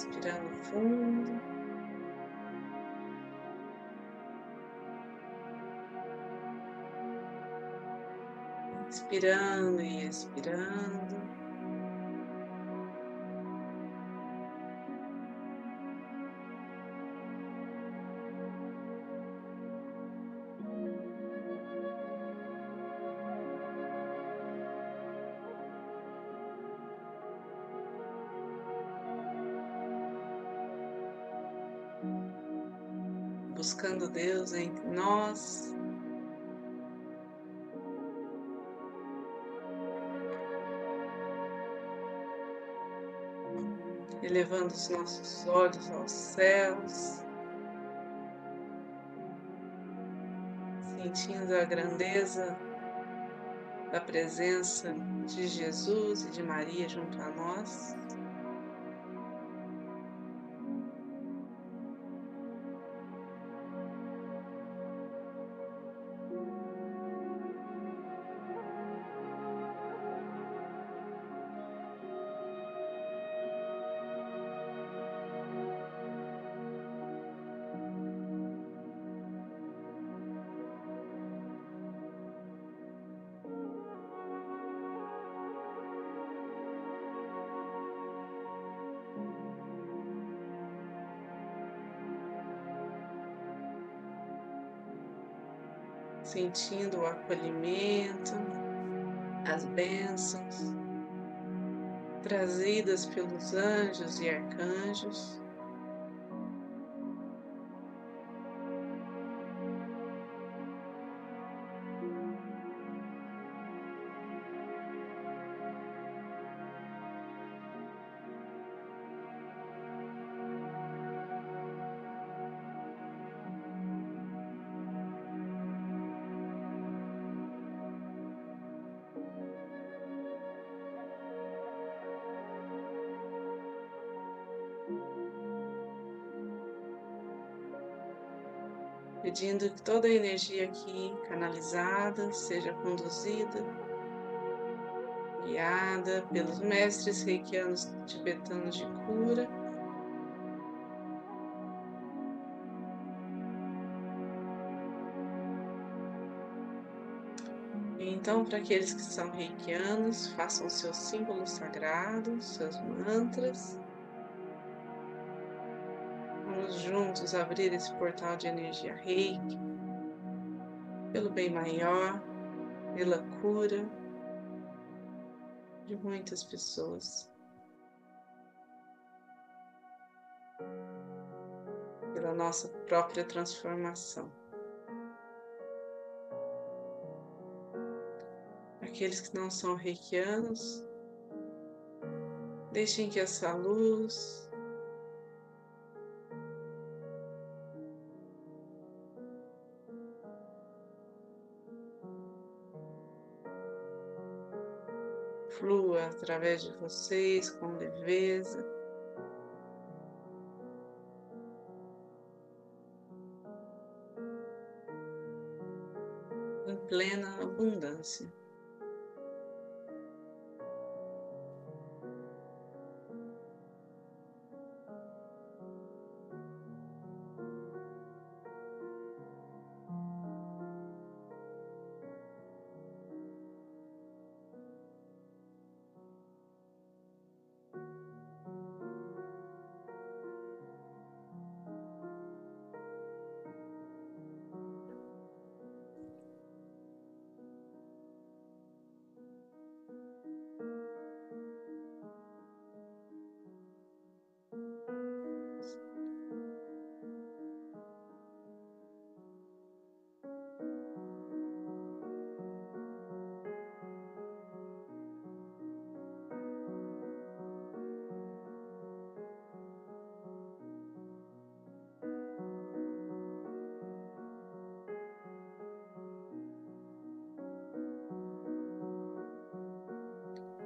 Respirando fundo. Inspirando e expirando. Buscando Deus entre nós. Elevando os nossos olhos aos céus, sentindo a grandeza da presença de Jesus e de Maria junto a nós. Sentindo o acolhimento, as bênçãos trazidas pelos anjos e arcanjos. Pedindo que toda a energia aqui canalizada seja conduzida, guiada pelos mestres reikianos tibetanos de cura. Então, para aqueles que são reikianos, façam seus símbolos sagrados, seus mantras juntos abrir esse portal de energia reiki, pelo bem maior, pela cura de muitas pessoas. Pela nossa própria transformação. Aqueles que não são reikianos, deixem que essa luz através de vocês com leveza. Em plena abundância.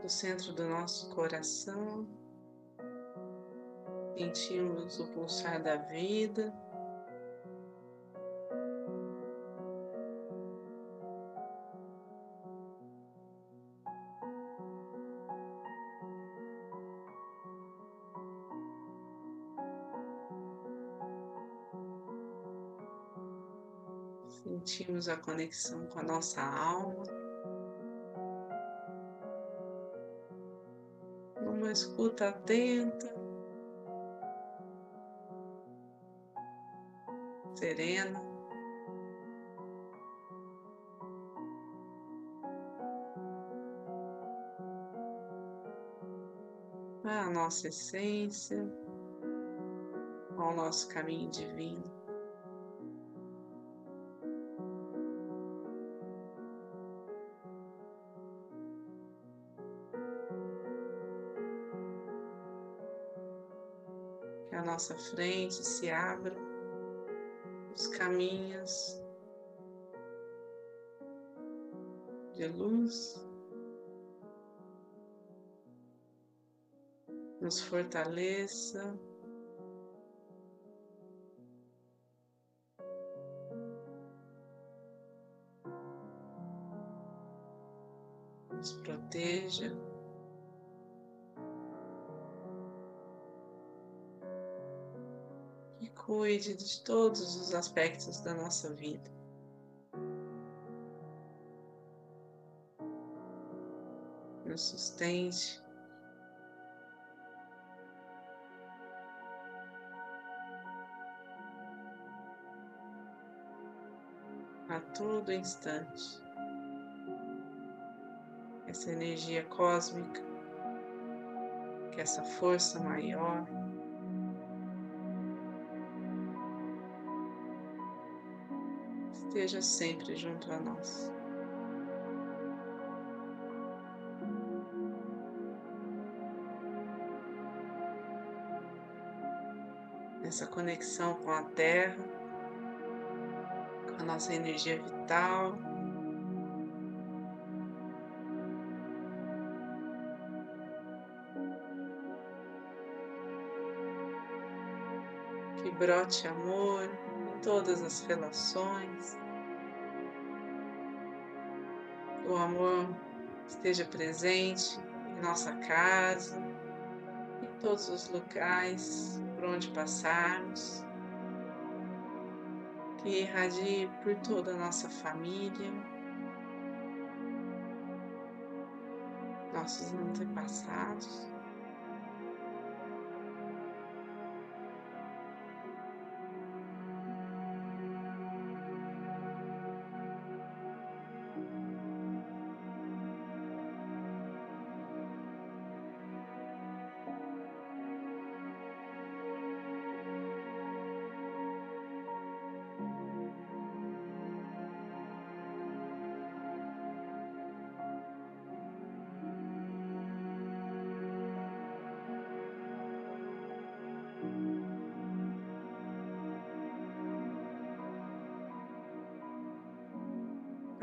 do centro do nosso coração. Sentimos o pulsar da vida. Sentimos a conexão com a nossa alma. Escuta atenta, serena. A nossa essência, ao nosso caminho divino. Nossa frente se abra os caminhos de luz, nos fortaleça. Cuide de todos os aspectos da nossa vida. Nos sustente. A todo instante. Essa energia cósmica, que essa força maior esteja sempre junto a nós. Essa conexão com a Terra, com a nossa energia vital. Que brote amor em todas as relações. O amor esteja presente em nossa casa, em todos os locais por onde passarmos, que irradie por toda a nossa família, nossos antepassados.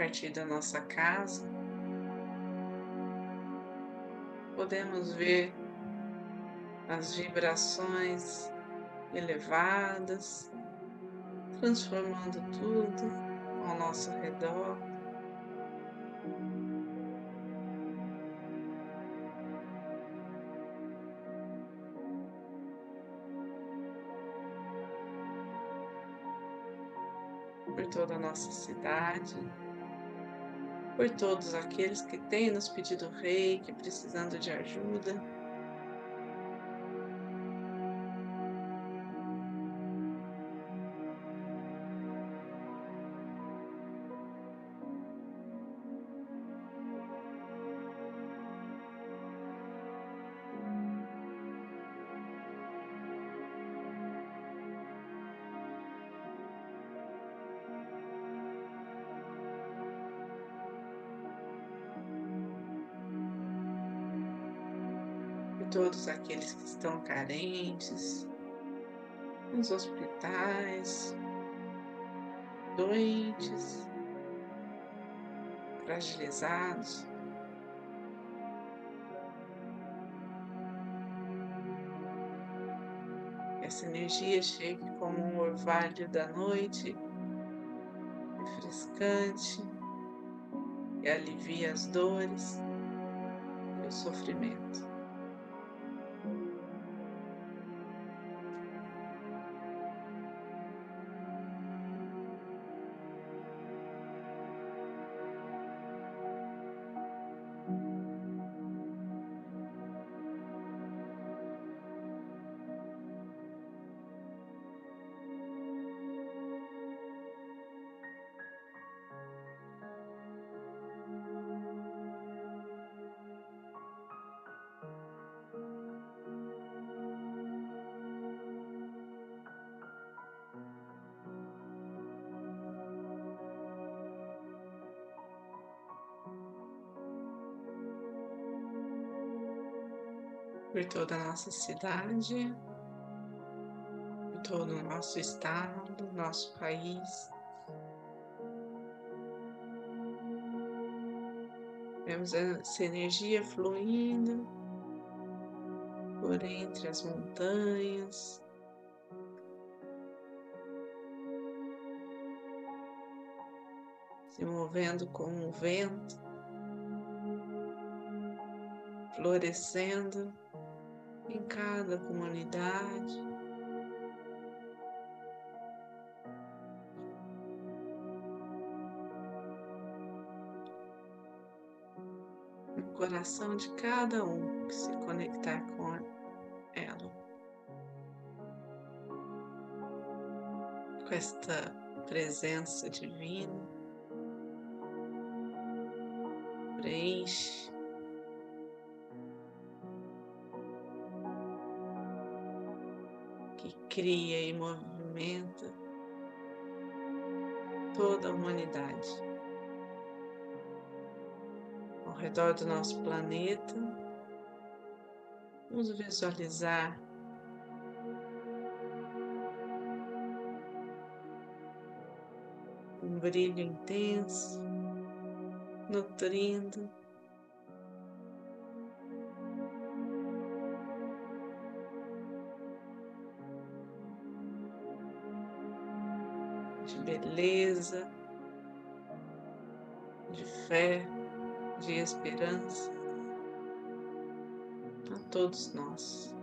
Partir da nossa casa, podemos ver as vibrações elevadas, transformando tudo ao nosso redor. Por toda a nossa cidade por todos aqueles que têm nos pedido reiki, precisando de ajuda. Todos aqueles que estão carentes, nos hospitais, doentes, fragilizados. Essa energia chegue como um orvalho da noite, refrescante, e alivia as dores e o sofrimento. Por toda a nossa cidade, por todo o nosso estado, nosso país. Vemos essa energia fluindo por entre as montanhas. Se movendo com o vento, florescendo em cada comunidade. No coração de cada um que se conectar com ela. Com esta presença divina, preenche cria e movimenta toda a humanidade. Ao redor do nosso planeta, vamos visualizar um brilho intenso, nutrindo de beleza, de fé, de esperança a todos nós.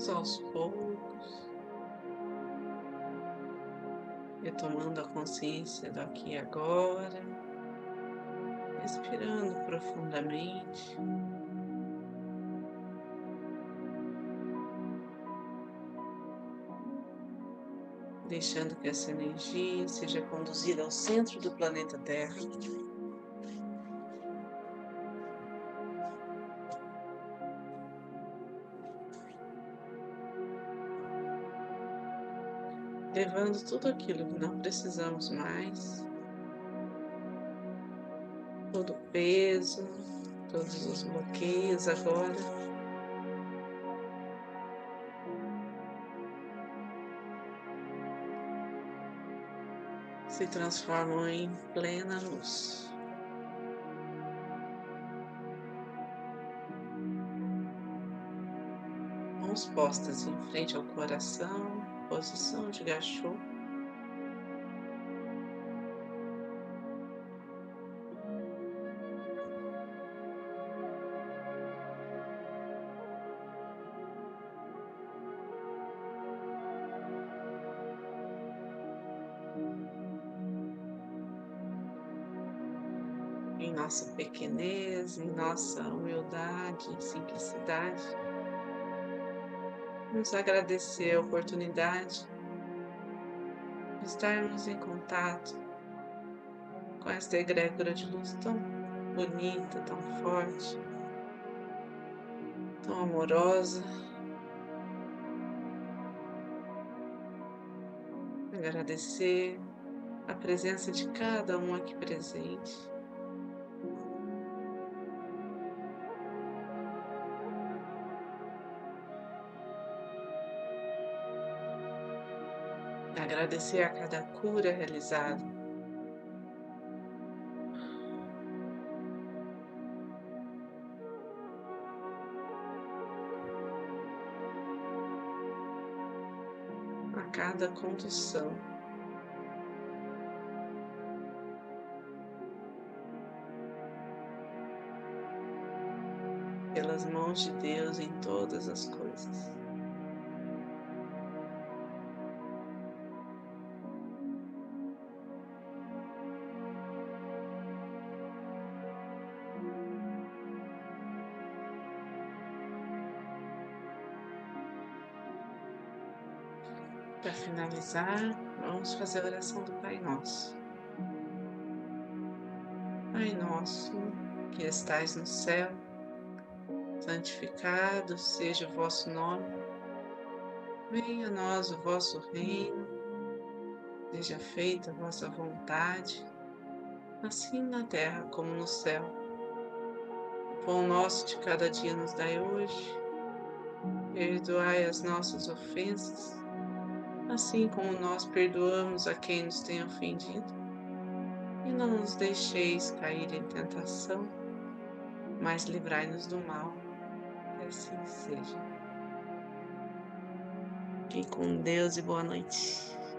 Vamos aos poucos, retomando a consciência do aqui e agora, respirando profundamente. Deixando que essa energia seja conduzida ao centro do planeta Terra. Levando tudo aquilo que não precisamos mais, todo o peso, todos os bloqueios agora. Se transformam em plena luz. Mãos postas em frente ao coração, posição de gachô. Em nossa pequenez, em nossa humildade, simplicidade. Vamos agradecer a oportunidade de estarmos em contato com esta egrégora de luz tão bonita, tão forte, tão amorosa. Agradecer a presença de cada um aqui presente. Agradecer a cada cura realizada. A cada condução. Pelas mãos de Deus em todas as coisas. Para finalizar, vamos fazer a oração do Pai Nosso. Pai Nosso, que estais no céu, santificado seja o vosso nome. Venha a nós o vosso reino, seja feita a vossa vontade, assim na terra como no céu. O pão nosso de cada dia nos dai hoje. Perdoai as nossas ofensas assim como nós perdoamos a quem nos tem ofendido. E não nos deixeis cair em tentação, mas livrai-nos do mal. Que assim seja. Fique com Deus e boa noite.